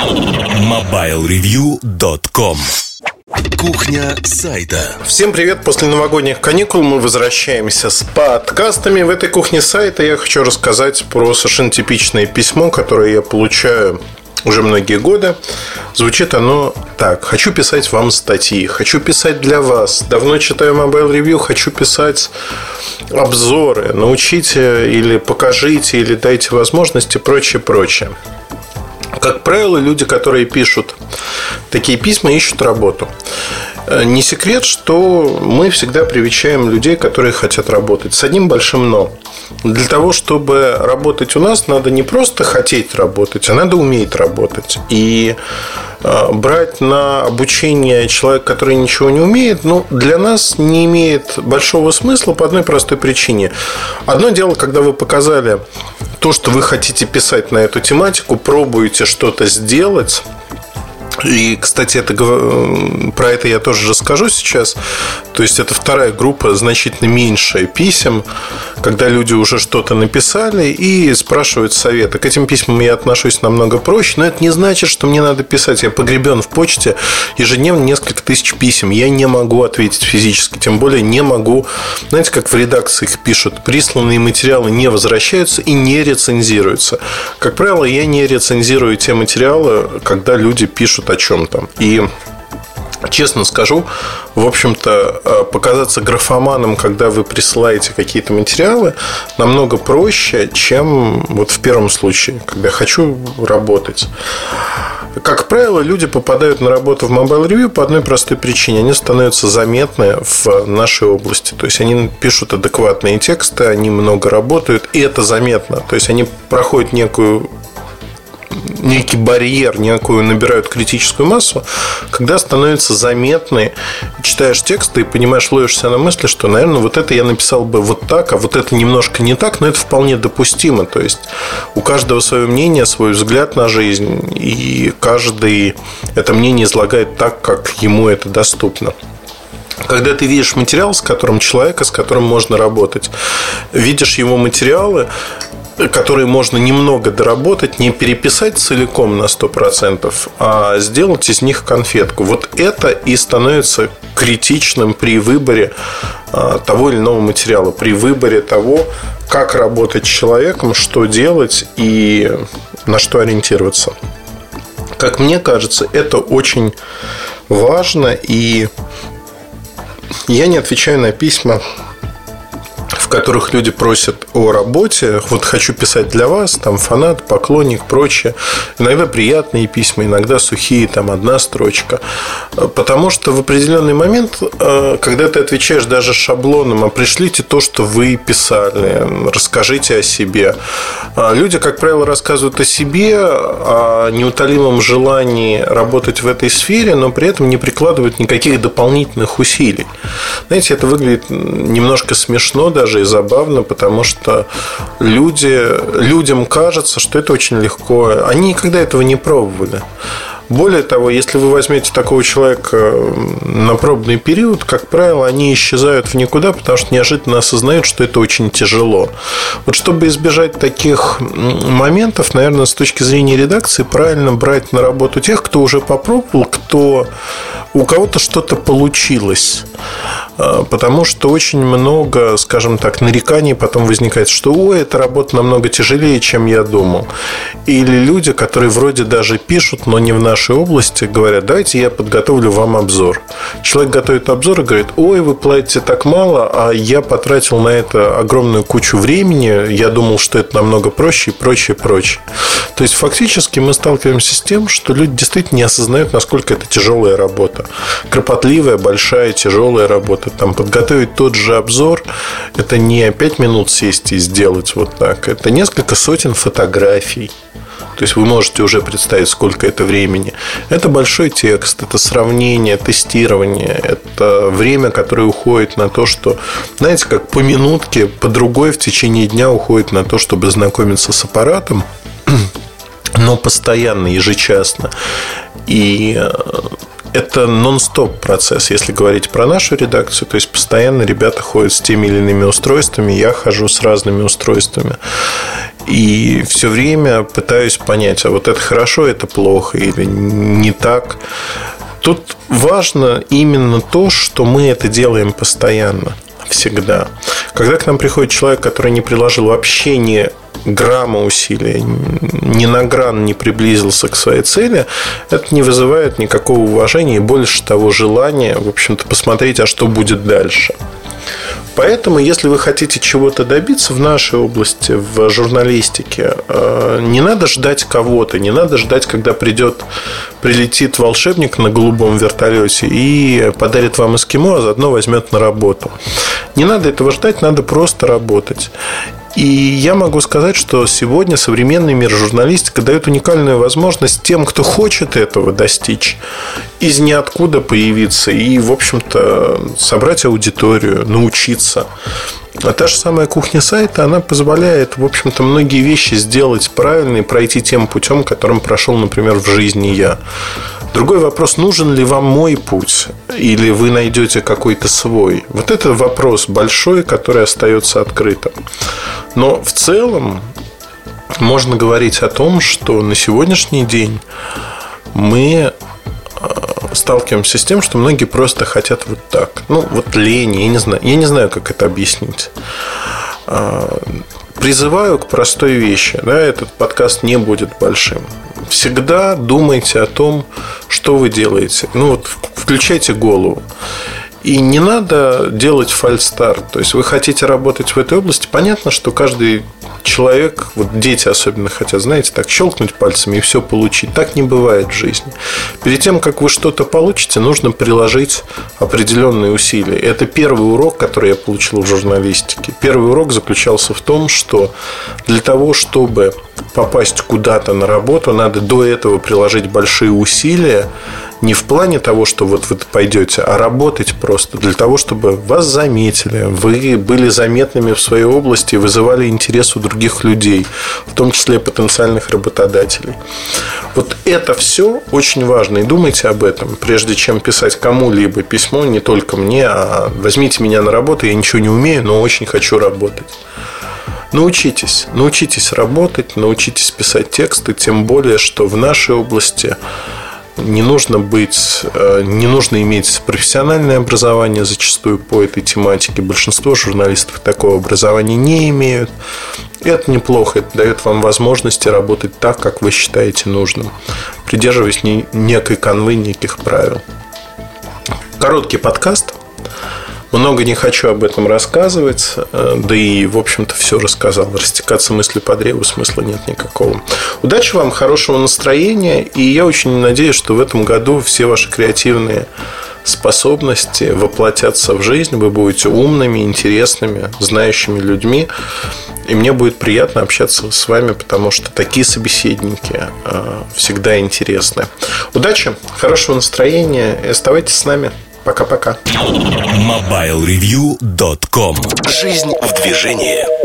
MobileReview.com Кухня сайта. Всем привет! После новогодних каникул мы возвращаемся с подкастами. В этой кухне сайта я хочу рассказать про совершенно типичное письмо, которое я получаю уже многие годы. Звучит оно так. Хочу писать вам статьи, хочу писать для вас. Давно читаю Mobile Review, хочу писать обзоры. Научите или покажите, или дайте возможности, прочее, прочее. Как правило, люди, которые пишут такие письма, ищут работу. Э, не секрет, что мы всегда привечаем людей, которые хотят работать. С одним большим «но». Для того, чтобы работать у нас, надо не просто хотеть работать, а надо уметь работать. И брать на обучение человека, который ничего не умеет, ну, для нас не имеет большого смысла по одной простой причине. Одно дело, когда вы показали то, что вы хотите писать на эту тематику, пробуете что-то сделать, и, кстати, это, про это я тоже расскажу сейчас. То есть, это вторая группа, значительно меньшая писем, когда люди уже что-то написали и спрашивают совета. К этим письмам я отношусь намного проще, но это не значит, что мне надо писать. Я погребен в почте ежедневно несколько тысяч писем. Я не могу ответить физически, тем более не могу, знаете, как в редакциях пишут, присланные материалы не возвращаются и не рецензируются. Как правило, я не рецензирую те материалы, когда люди пишут о чем-то. И Честно скажу, в общем-то, э, показаться графоманом, когда вы присылаете какие-то материалы, намного проще, чем вот в первом случае, когда хочу работать. Как правило, люди попадают на работу в Mobile Review по одной простой причине. Они становятся заметны в нашей области. То есть, они пишут адекватные тексты, они много работают, и это заметно. То есть, они проходят некую некий барьер, некую набирают критическую массу, когда становятся заметны, читаешь тексты и понимаешь, ловишься на мысли, что, наверное, вот это я написал бы вот так, а вот это немножко не так, но это вполне допустимо. То есть у каждого свое мнение, свой взгляд на жизнь, и каждый это мнение излагает так, как ему это доступно когда ты видишь материал, с которым человека, с которым можно работать, видишь его материалы, которые можно немного доработать, не переписать целиком на 100%, а сделать из них конфетку. Вот это и становится критичным при выборе а, того или иного материала, при выборе того, как работать с человеком, что делать и на что ориентироваться. Как мне кажется, это очень важно, и я не отвечаю на письма которых люди просят о работе. Вот хочу писать для вас, там фанат, поклонник, прочее. Иногда приятные письма, иногда сухие, там одна строчка. Потому что в определенный момент, э, когда ты отвечаешь даже шаблоном, а пришлите то, что вы писали, расскажите о себе. А люди, как правило, рассказывают о себе, о неутолимом желании работать в этой сфере, но при этом не прикладывают никаких дополнительных усилий. Знаете, это выглядит немножко смешно даже и забавно, потому что люди, людям кажется, что это очень легко. Они никогда этого не пробовали. Более того, если вы возьмете такого человека на пробный период, как правило, они исчезают в никуда, потому что неожиданно осознают, что это очень тяжело. Вот чтобы избежать таких моментов, наверное, с точки зрения редакции, правильно брать на работу тех, кто уже попробовал, кто у кого-то что-то получилось. А, потому что очень много, скажем так, нареканий потом возникает, что ой, эта работа намного тяжелее, чем я думал. Или люди, которые вроде даже пишут, но не в нашей области, говорят, давайте я подготовлю вам обзор. Человек готовит обзор и говорит, ой, вы платите так мало, а я потратил на это огромную кучу времени, я думал, что это намного проще и прочее, прочее. То есть, фактически мы сталкиваемся с тем, что люди действительно не осознают, насколько это тяжелая работа. Кропотливая, большая, тяжелая работа. Там подготовить тот же обзор, это не 5 минут сесть и сделать вот так. Это несколько сотен фотографий. То есть вы можете уже представить, сколько это времени. Это большой текст, это сравнение, тестирование, это время, которое уходит на то, что, знаете, как по минутке, по другой в течение дня уходит на то, чтобы знакомиться с аппаратом, но постоянно, ежечасно. И э, это нон-стоп процесс, если говорить про нашу редакцию. То есть постоянно ребята ходят с теми или иными устройствами, я хожу с разными устройствами. И все время пытаюсь понять, а вот это хорошо, это плохо или не так. Тут важно именно то, что мы это делаем постоянно, всегда. Когда к нам приходит человек, который не приложил вообще ни грамма усилия, ни на гран не приблизился к своей цели, это не вызывает никакого уважения и больше того желания, в общем-то, посмотреть, а что будет дальше. Поэтому, если вы хотите чего-то добиться в нашей области, в журналистике, э, не надо ждать кого-то, не надо ждать, когда придет, прилетит волшебник на голубом вертолете и подарит вам эскимо, а заодно возьмет на работу. Не надо этого ждать, надо просто работать. И я могу сказать, что сегодня современный мир журналистика дает уникальную возможность тем, кто хочет этого достичь, из ниоткуда появиться и, в общем-то, собрать аудиторию, научиться. А та же самая кухня сайта, она позволяет, в общем-то, многие вещи сделать правильно и пройти тем путем, которым прошел, например, в жизни я. Другой вопрос, нужен ли вам мой путь, или вы найдете какой-то свой. Вот это вопрос большой, который остается открытым. Но в целом можно говорить о том, что на сегодняшний день мы э, сталкиваемся с тем, что многие просто хотят вот так. Ну, вот лень, я не знаю, я не знаю, как это объяснить. А, призываю к простой вещи. Да, этот подкаст не будет большим всегда думайте о том, что вы делаете. Ну вот включайте голову. И не надо делать фальстарт. То есть вы хотите работать в этой области. Понятно, что каждый человек, вот дети особенно хотят, знаете, так щелкнуть пальцами и все получить. Так не бывает в жизни. Перед тем, как вы что-то получите, нужно приложить определенные усилия. Это первый урок, который я получил в журналистике. Первый урок заключался в том, что для того, чтобы попасть куда-то на работу, надо до этого приложить большие усилия не в плане того, что вот вы пойдете, а работать просто для того, чтобы вас заметили, вы были заметными в своей области вызывали интерес у других людей, в том числе потенциальных работодателей. Вот это все очень важно. И думайте об этом, прежде чем писать кому-либо письмо, не только мне, а возьмите меня на работу, я ничего не умею, но очень хочу работать. Научитесь, научитесь работать, научитесь писать тексты, тем более, что в нашей области не нужно быть, э, не нужно иметь профессиональное образование зачастую по этой тематике. Большинство журналистов такого образования не имеют. Это неплохо, это дает вам возможности работать так, как вы считаете нужным, придерживаясь некой канвы, неких правил. Короткий подкаст – много не хочу об этом рассказывать, э, да и, в общем-то, все рассказал. Растекаться мыслью по древу смысла нет никакого. Удачи вам, хорошего настроения, и я очень надеюсь, что в этом году все ваши креативные способности воплотятся в жизнь, вы будете умными, интересными, знающими людьми. И мне будет приятно общаться с вами, потому что такие собеседники э, всегда интересны. Удачи, хорошего настроения и оставайтесь с нами. Пока-пока. MobileReview.com Жизнь в движении.